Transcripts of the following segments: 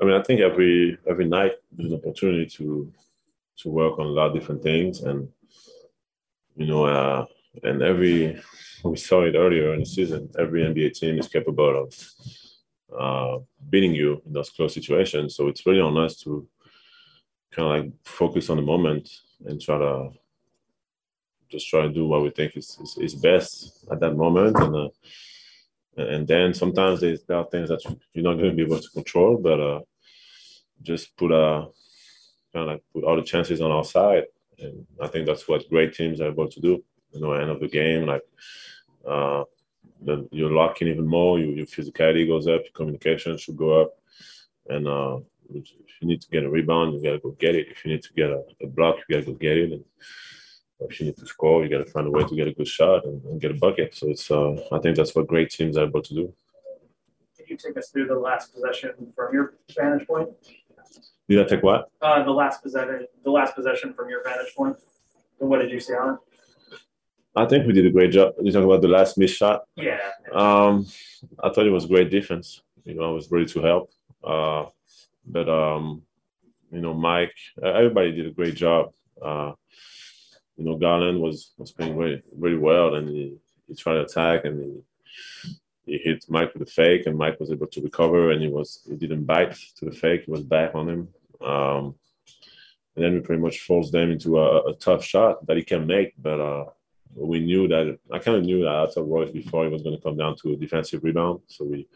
I mean, I think every every night there's an opportunity to to work on a lot of different things, and you know, uh, and every we saw it earlier in the season. Every NBA team is capable of uh, beating you in those close situations. So it's really on us to kind of like focus on the moment and try to just try to do what we think is is, is best at that moment and. Uh, and then sometimes there are things that you're not going to be able to control, but uh, just put a kind of put all the chances on our side, and I think that's what great teams are able to do. You know, end of the game, like uh, then you're locking even more. You, your physicality goes up, your communication should go up, and uh, if you need to get a rebound, you gotta go get it. If you need to get a, a block, you gotta go get it. And, if you need to score, you got to find a way to get a good shot and, and get a bucket. So it's uh, I think that's what great teams are able to do. Can you take us through the last possession from your vantage point? Did I take what? Uh, the last possession, the last possession from your vantage point. And what did you see on it? I think we did a great job. You talk about the last missed shot. Yeah. Um, I thought it was great defense. You know, I was ready to help. Uh, but um, you know, Mike, everybody did a great job. Uh, you know, Garland was was playing very very well, and he, he tried to attack, and he he hit Mike with a fake, and Mike was able to recover, and he was he didn't bite to the fake; he was back on him. Um, and then we pretty much forced them into a, a, tough shot that he can make, but uh, we knew that I kind of knew that told Royce before he was going to come down to a defensive rebound, so we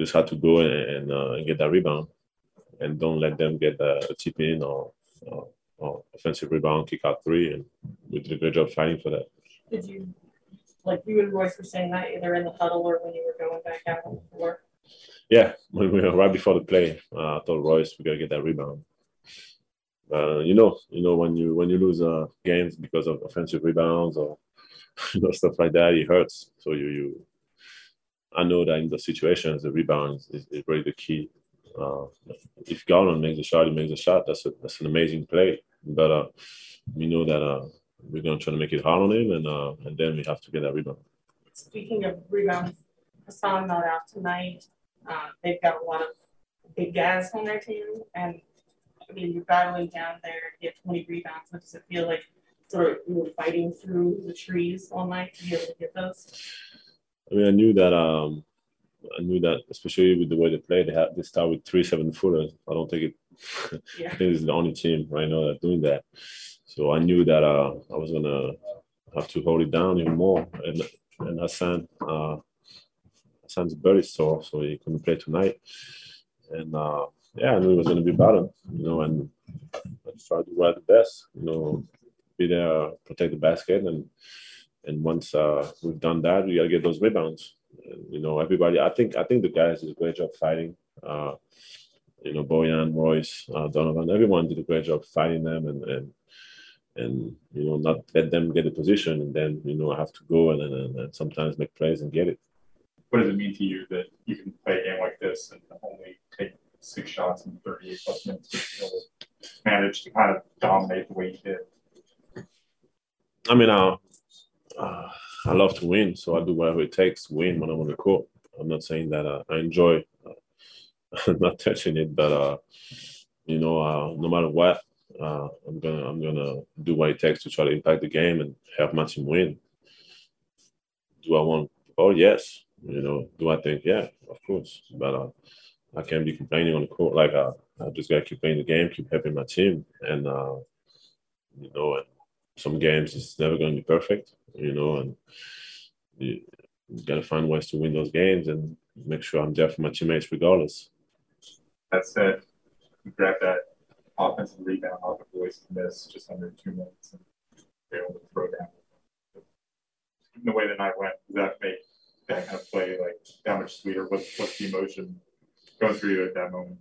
just had to go and, and, uh, get that rebound, and don't let them get a, a tip in or, or well, offensive rebound, kick out three, and we did a good job fighting for that. Did you, like you and Royce were saying that either in the huddle or when you were going back out on the floor? Yeah, when we were right before the play, uh, I told Royce we gotta get that rebound. Uh, you know, you know when you when you lose uh, games because of offensive rebounds or you know stuff like that, it hurts. So you you, I know that in those situations, the rebound is, is really the key. Uh, if Garland makes a shot, he makes a shot. That's a, that's an amazing play but uh, we know that uh, we're going to try to make it hard on him, and uh, and then we have to get that rebound. Speaking of rebounds, Hassan not out tonight. Uh, they've got a lot of big guys on their team, and I mean you're battling down there to get 20 rebounds. What does it feel like? Sort of you were fighting through the trees all night to be able to get those. I mean, I knew that. Um, I knew that, especially with the way they play, they have they start with three seven footers. I don't think it yeah. I think it's the only team right now that's doing that. So I knew that uh, I was gonna have to hold it down even more. And and Hassan, uh, Hassan's body sore, so he couldn't play tonight. And uh, yeah, I knew it was gonna be better, you know. And I tried to do the best, you know, be there, protect the basket, and and once uh, we've done that, we gotta get those rebounds. And, you know, everybody. I think I think the guys did a great job fighting. Uh, you know, Bojan, Royce, uh, Donovan, everyone did a great job fighting them and, and, and, you know, not let them get a position and then, you know, I have to go and, and, and sometimes make plays and get it. What does it mean to you that you can play a game like this and only take six shots in 38 plus minutes still manage to kind of dominate the way you did? I mean, uh, uh, I love to win, so I do whatever it takes to win when I'm on the court. I'm not saying that uh, I enjoy not touching it, but uh, you know, uh, no matter what, uh, I'm gonna I'm gonna do what it takes to try to impact the game and help my team win. Do I want? Oh yes. You know, do I think? Yeah, of course. But uh, I can't be complaining on the court. Like uh, I just gotta keep playing the game, keep helping my team, and uh, you know, and some games it's never gonna be perfect. You know, and you gotta find ways to win those games and make sure I'm there for my teammates regardless. That said, you grab that offensive rebound off of Royce miss just under two minutes and able to throw down. The way the night went, does that make that kind of play like that much sweeter? What's what's the emotion going through you at that moment?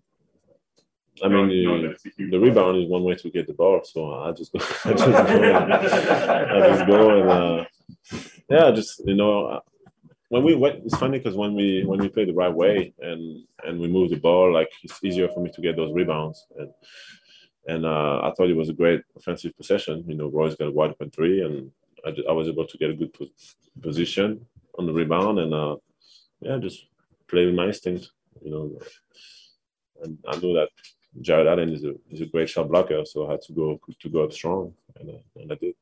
I mean, the, the rebound is one way to get the ball, so I just go, I just go, and, I just go and uh, yeah, just you know, when we went, it's funny because when we when we play the right way and and we move the ball, like it's easier for me to get those rebounds. And and uh, I thought it was a great offensive possession. You know, Royce got a wide open three, and I, I was able to get a good position on the rebound, and uh, yeah, just play with my instinct. You know, and I know that Jarrett Allen is a is a great shot blocker, so I had to go to go up strong, and, uh, and I did.